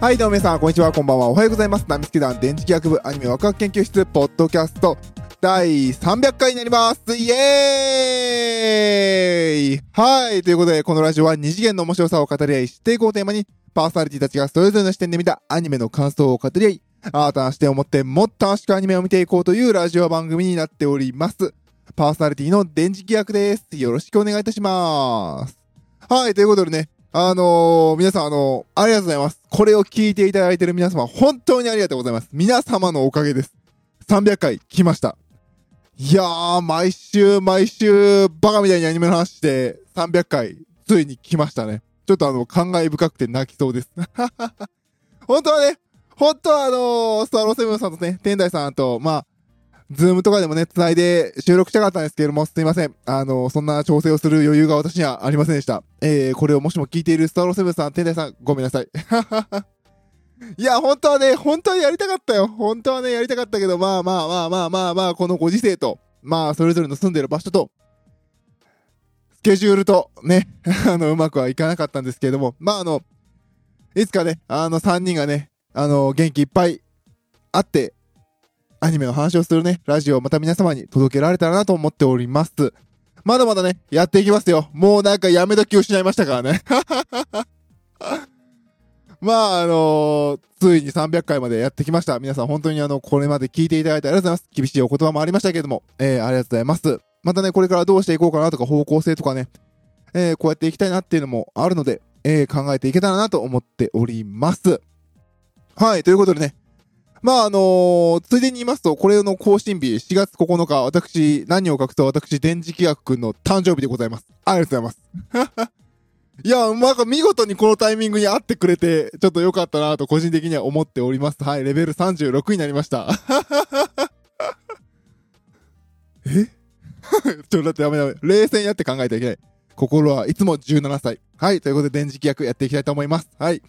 はい、どうも皆さん、こんにちは、こんばんは。おはようございます。ナミスケ団電磁気学部アニメワクワク研究室、ポッドキャスト、第300回になります。イエーイはい、ということで、このラジオは二次元の面白さを語り合い、知っていこうテーマに、パーソナリティたちがそれぞれの視点で見たアニメの感想を語り合い、新たな視点を持ってもっと楽しくアニメを見ていこうというラジオ番組になっております。パーソナリティの電磁気役です。よろしくお願いいたします。はい、ということでね、あのー、皆さん、あのー、ありがとうございます。これを聞いていただいている皆様、本当にありがとうございます。皆様のおかげです。300回来ました。いやー、毎週毎週、バカみたいにアニメの話して、300回、ついに来ましたね。ちょっとあの、感慨深くて泣きそうです。本当はね、本当はあのー、スターローセブンさんとね、天台さんと、まあ、ズームとかでもね、繋いで収録したかったんですけれども、すいません。あの、そんな調整をする余裕が私にはありませんでした。えー、これをもしも聞いているスタローセブンさん、天台さん、ごめんなさい。いや、本当はね、本当はやりたかったよ。本当はね、やりたかったけど、まあまあまあまあまあまあ、このご時世と、まあ、それぞれの住んでる場所と、スケジュールと、ね、あの、うまくはいかなかったんですけれども、まああの、いつかね、あの、3人がね、あの、元気いっぱいあって、アニメの話をするね、ラジオをまた皆様に届けられたらなと思っております。まだまだね、やっていきますよ。もうなんかやめ時を失いましたからね。まあ、あのーついに300回までやってきました。皆さん本当にあの、これまで聞いていただいてありがとうございます。厳しいお言葉もありましたけれども、えー、ありがとうございます。またね、これからどうしていこうかなとか方向性とかね、えー、こうやっていきたいなっていうのもあるので、えー、考えていけたらなと思っております。はい、ということでね、まああのーついでに言いますと、これの更新日、4月9日、私、何を書くと私、電磁気学くんの誕生日でございます。ありがとうございます。いや、なんか見事にこのタイミングに会ってくれて、ちょっと良かったなと個人的には思っております。はい、レベル36になりました。え？ちょっと待って、やめやめ。冷静にやって考えてはいけない。心はいつも17歳。はい、ということで電磁気役やっていきたいと思います。はい。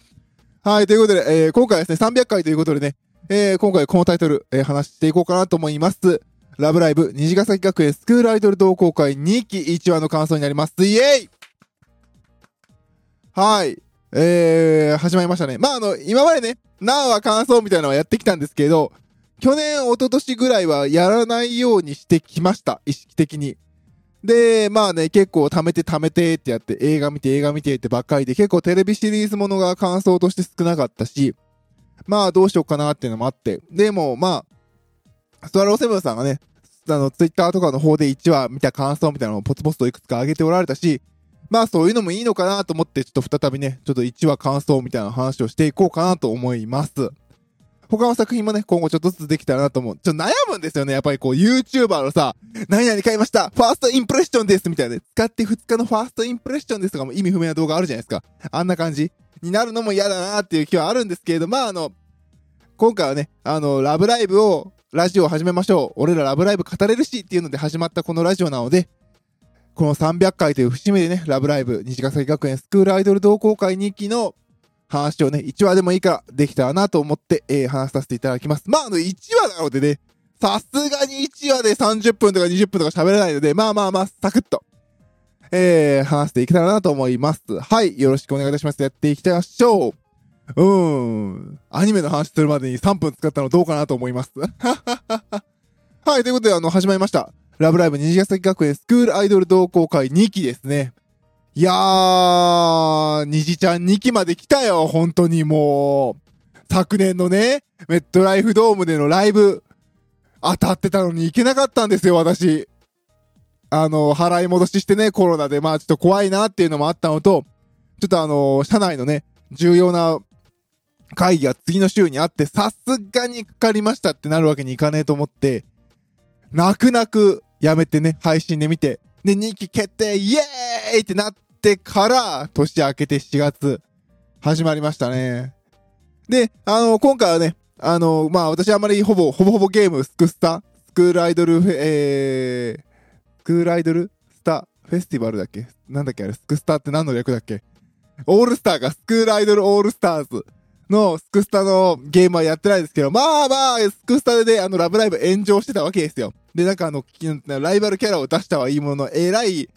はい、ということで、えー今回はですね、300回ということでね、えー今回このタイトル、えー話していこうかなと思います。ラブライブ、虹ヶ崎学園スクールアイドル同好会2期1話の感想になります。イエイはい。えー、始まりましたね。まあ、あの、今までね、何話感想みたいなのはやってきたんですけど、去年、一昨年ぐらいはやらないようにしてきました。意識的に。で、まあね、結構貯めて貯めてってやって、映画見て映画見てってばっかりで、結構テレビシリーズものが感想として少なかったし、まあどうしようかなっていうのもあって、でもまあ、ストラローセブンさんがね、あの、ツイッターとかの方で1話見た感想みたいなのをポツポツといくつか上げておられたし、まあそういうのもいいのかなと思って、ちょっと再びね、ちょっと1話感想みたいな話をしていこうかなと思います。他の作品もね、今後ちょっとずつできたらなと思う。ちょっと悩むんですよね。やっぱりこう、YouTuber のさ、何々買いましたファーストインプレッションですみたいなね。使って2日のファーストインプレッションですとかも意味不明な動画あるじゃないですか。あんな感じになるのも嫌だなっていう気はあるんですけれど、まああの、今回はね、あの、ラブライブを、ラジオを始めましょう。俺らラブライブ語れるしっていうので始まったこのラジオなので、この300回という節目でね、ラブライブ、西ヶ崎学園スクールアイドル同好会2期の話をね、1話でもいいからできたらなと思って、えー話させていただきます。まあ、あの、1話なのでね、さすがに1話で30分とか20分とか喋れないので、まあまあまあ、サクッと、えー、話していけたらなと思います。はい、よろしくお願いいたします。やっていきましょう。うーん。アニメの話するまでに3分使ったのどうかなと思います。はい、ということで、あの、始まりました。ラブライブ虹ヶ崎学園スクールアイドル同好会2期ですね。いやー、虹ちゃん2期まで来たよ、本当にもう。昨年のね、メットライフドームでのライブ、当たってたのに行けなかったんですよ、私。あの、払い戻ししてね、コロナで、まあちょっと怖いなっていうのもあったのと、ちょっとあの、社内のね、重要な会議が次の週にあって、さすがにかかりましたってなるわけにいかねえと思って、泣く泣くやめてね、配信で見て、で、2期決定イエーイってなってから、年明けて7月、始まりましたね。で、あの、今回はね、あの、まあ、私あまりほぼ、ほぼほぼゲーム、スクスタ、スクールアイドル、えー、スクールアイドルスターフェスティバルだっけ？なんだっけあれ、スクスターって何の略だっけ？オールスターが、スクールアイドルオールスターズ。のスクスタのゲームはやってないですけど、まあまあ、スクスタでね、あの、ラブライブ炎上してたわけですよ。で、なんかあの、ライバルキャラを出したはいいものの、えらい、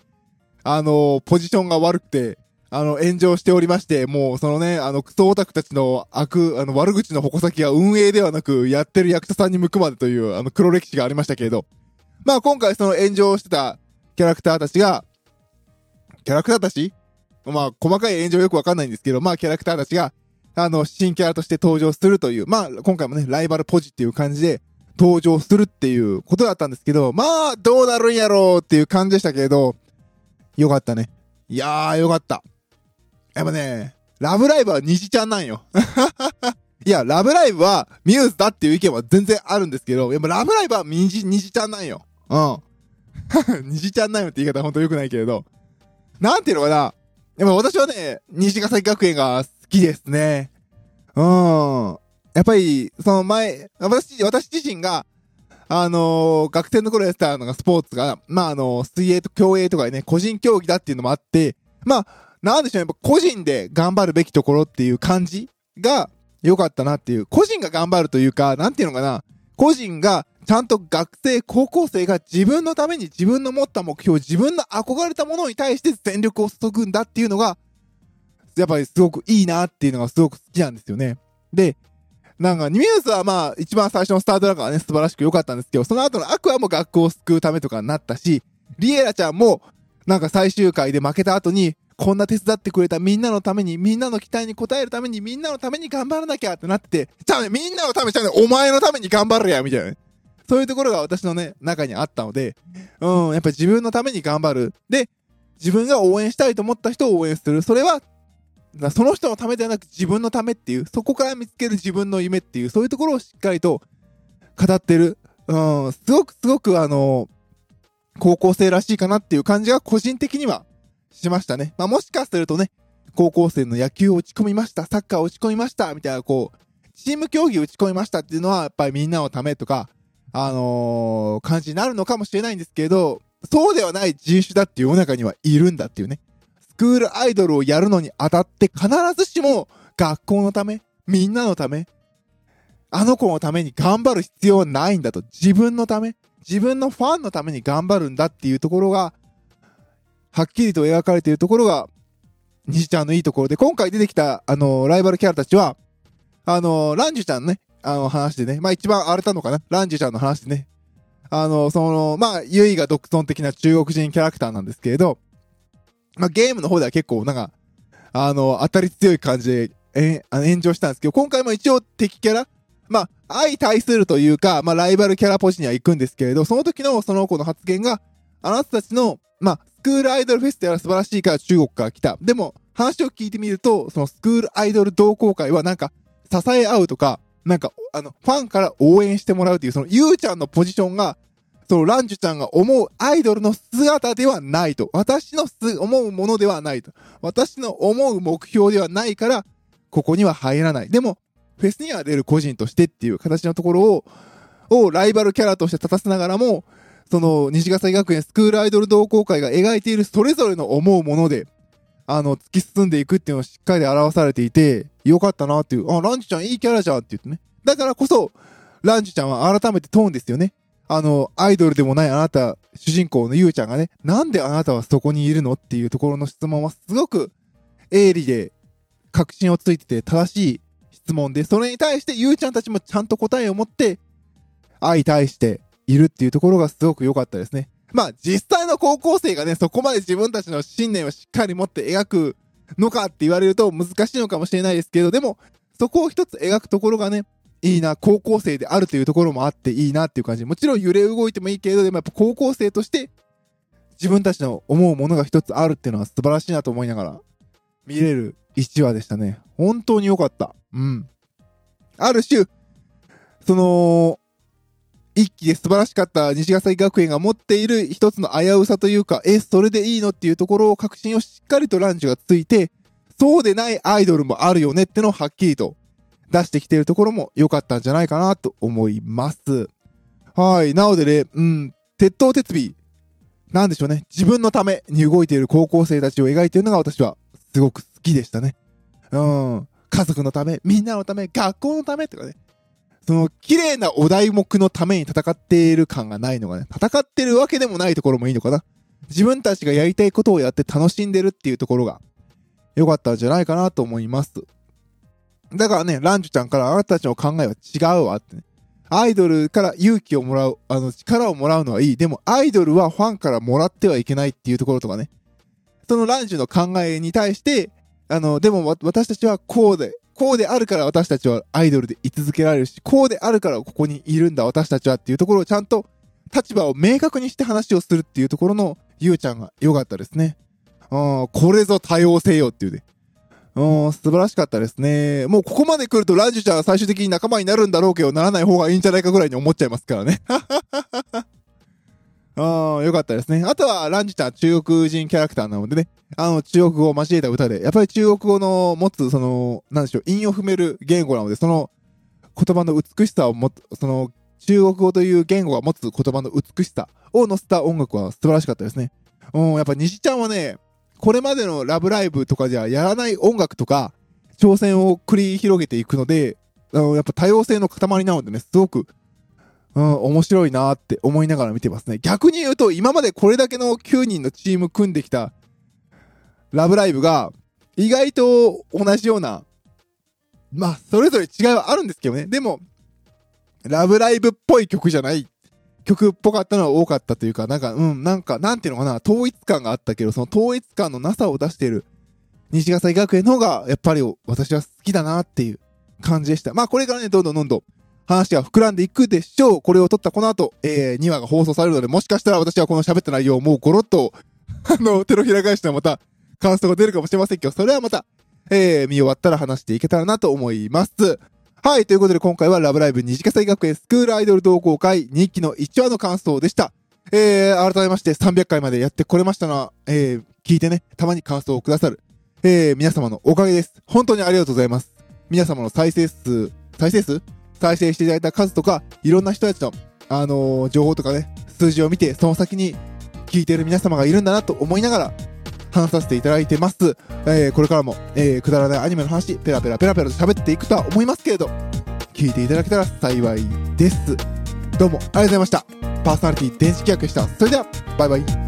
あの、ポジションが悪くて、あの、炎上しておりまして、もうそのね、あの、クソオタクたちの悪、あの、悪口の矛先が運営ではなく、やってる役者さんに向くまでという、あの、黒歴史がありましたけれど、まあ今回その炎上してたキャラクターたちが、キャラクターたち？まあ細かい炎上よくわかんないんですけど、まあキャラクターたちが、あの、新キャラとして登場するという、まあ今回もね、ライバルポジっていう感じで登場するっていうことだったんですけど、まあどうなるんやろうっていう感じでしたけれど、よかったね。いやーよかった。やっぱね、ラブライブは虹ちゃんなんよ。いや、ラブライブはミューズだっていう意見は全然あるんですけど、やっぱラブライブは虹、虹ちゃんなんよ。うん。虹ちゃんなんよって言い方ほんと良くないけれど。なんていうのかな。やっぱ私はね、虹ヶ崎学園が好きですね。うん。やっぱり、その前、私、私自身が、あのー学生の頃やってたのがスポーツが、まあ、あの水泳と競泳とかね、個人競技だっていうのもあって、まあ、なんでしょうね、やっぱ個人で頑張るべきところっていう感じが良かったなっていう。個人が頑張るというか、なんていうのかな。個人がちゃんと学生、高校生が自分のために自分の持った目標、自分の憧れたものに対して全力を注ぐんだっていうのが、やっぱりすごくいいなっていうのがすごく好きなんですよね。で、なんか、ニミュースはまあ、一番最初のスタートだからね、素晴らしく良かったんですけど、その後のアクアも学校を救うためとかになったし、リエラちゃんも、なんか最終回で負けた後に、こんな手伝ってくれたみんなのために、みんなの期待に応えるために、みんなのために頑張らなきゃってなってて、じゃあね、みんなのためじゃあね、お前のために頑張るや、みたいなね。そういうところが私のね、中にあったので、うん、やっぱ自分のために頑張る。で、自分が応援したいと思った人を応援する。それは、その人のためではなく自分のためっていう、そこから見つける自分の夢っていう、そういうところをしっかりと語ってる。うん、すごくすごくあの、高校生らしいかなっていう感じが個人的にはしましたね。まあもしかするとね、高校生の野球を打ち込みました、サッカーを打ち込みました、みたいなこう、チーム競技を打ち込みましたっていうのはやっぱりみんなのためとか、あのー感じになるのかもしれないんですけど、そうではない人種だって世の中にはいるんだっていうね。スクールアイドルをやるのにあたって必ずしも学校のため、みんなのため、あの子のために頑張る必要はないんだと。自分のため、自分のファンのために頑張るんだっていうところが、はっきりと描かれているところが、西ちゃんのいいところで、今回出てきた、あの、ライバルキャラたちは、あの、ランジュちゃんね、あの、話でね、まあ一番荒れたのかな。ランジュちゃんの話でね、あの、その、まあ、ユイが独尊的な中国人キャラクターなんですけれど、まあ、ゲームの方では結構、なんか、あの、当たり強い感じで、えあの炎上したんですけど、今回も一応敵キャラまあ、相対するというか、まあ、ライバルキャラポジには行くんですけれど、その時のその子の発言が、あなたたちの、まあ、スクールアイドルフェスティバル素晴らしいから中国から来た。でも、話を聞いてみると、そのスクールアイドル同好会はなんか、支え合うとか、なんか、あの、ファンから応援してもらうという、その、ゆうちゃんのポジションが、その、ランジュちゃんが思うアイドルの姿ではないと。私の思うものではないと。私の思う目標ではないから、ここには入らない。でも、フェスには出る個人としてっていう形のところを、をライバルキャラとして立たせながらも、その、西ヶ崎学園スクールアイドル同好会が描いているそれぞれの思うもので、あの、突き進んでいくっていうのをしっかり表されていて、よかったなっていう、あ、ランジちゃんいいキャラじゃんって言ってね。だからこそ、ランジちゃんは改めてトーンですよね。あの、アイドルでもないあなた、主人公のゆうちゃんがね、なんであなたはそこにいるのっていうところの質問はすごく鋭利で、確信をついてて正しい質問で、それに対してゆうちゃんたちもちゃんと答えを持って、相対しているっていうところがすごく良かったですね。まあ、実際の高校生がね、そこまで自分たちの信念をしっかり持って描くのかって言われると難しいのかもしれないですけど、でも、そこを一つ描くところがね、いいな、高校生であるというところもあっていいなっていう感じ。もちろん揺れ動いてもいいけれど、でもやっぱ高校生として自分たちの思うものが一つあるっていうのは素晴らしいなと思いながら見れる一話でしたね。本当に良かった。うん。ある種、その、一期で素晴らしかった西ヶ崎学園が持っている一つの危うさというか、え、それでいいのっていうところを確信をしっかりとランチがついて、そうでないアイドルもあるよねってのをはっきりと出してきているところも良かったんじゃないかなと思います。はい。なのでね、うん、鉄頭鉄尾、なんでしょうね。自分のために動いている高校生たちを描いているのが私はすごく好きでしたね。うん。家族のため、みんなのため、学校のためとかね。その、綺麗なお題目のために戦っている感がないのがね、戦ってるわけでもないところもいいのかな。自分たちがやりたいことをやって楽しんでるっていうところが、良かったんじゃないかなと思います。だからね、ランジュちゃんからあなたたちの考えは違うわってね。アイドルから勇気をもらう、あの、力をもらうのはいい。でも、アイドルはファンからもらってはいけないっていうところとかね。そのランジュの考えに対して、あの、でも私たちはこうで、こうであるから私たちはアイドルで居続けられるし、こうであるからここにいるんだ私たちはっていうところをちゃんと立場を明確にして話をするっていうところのゆうちゃんが良かったですね。うん、これぞ多様性よっていうね。うん、素晴らしかったですね。もうここまで来るとラジュちゃんは最終的に仲間になるんだろうけど、ならない方がいいんじゃないかぐらいに思っちゃいますからね。ああ、よかったですね。あとは、ランジちゃん中国人キャラクターなのでね、あの、中国語を交えた歌で、やっぱり中国語の持つ、その、なんでしょう、韻を踏める言語なので、その言葉の美しさをもその、中国語という言語が持つ言葉の美しさを乗せた音楽は素晴らしかったですね。うん、やっぱ西ちゃんはね、これまでのラブライブとかじゃやらない音楽とか、挑戦を繰り広げていくので、あの、やっぱ多様性の塊なのでね、すごくうん、面白いなって思いながら見てますね。逆に言うと、今までこれだけの9人のチーム組んできたラブライブが、意外と同じような、まあ、それぞれ違いはあるんですけどね。でも、ラブライブっぽい曲じゃない曲っぽかったのは多かったというか、なんか、うん、なんか、なんていうのかな、統一感があったけど、その統一感のなさを出している西ヶ崎学園の方が、やっぱり私は好きだなっていう感じでした。まあ、これからね、どんどんどんどん話が膨らんでいくでしょう。これを撮ったこの後、えー、2話が放送されるので、もしかしたら私はこの喋った内容をもうゴロッと、あの、手のひら返しのまた感想が出るかもしれませんけど、それはまた、えー、見終わったら話していけたらなと思います。はい、ということで今回はラブライブ二次化祭学園スクールアイドル同好会2期の1話の感想でした。えー、改めまして300回までやってこれましたのは、えー、聞いてね、たまに感想をくださる、えー、皆様のおかげです。本当にありがとうございます。皆様の再生数、再生数？再生していただいた数とか、いろんな人たちの、あのー、情報とかね、数字を見て、その先に聞いている皆様がいるんだなと思いながら、話させていただいてます。えー、これからも、えー、くだらないアニメの話、ペラペラペラペラと喋っていくとは思いますけれど、聞いていただけたら幸いです。どうもありがとうございました。パーソナリティ電子契約でした。それでは、バイバイ。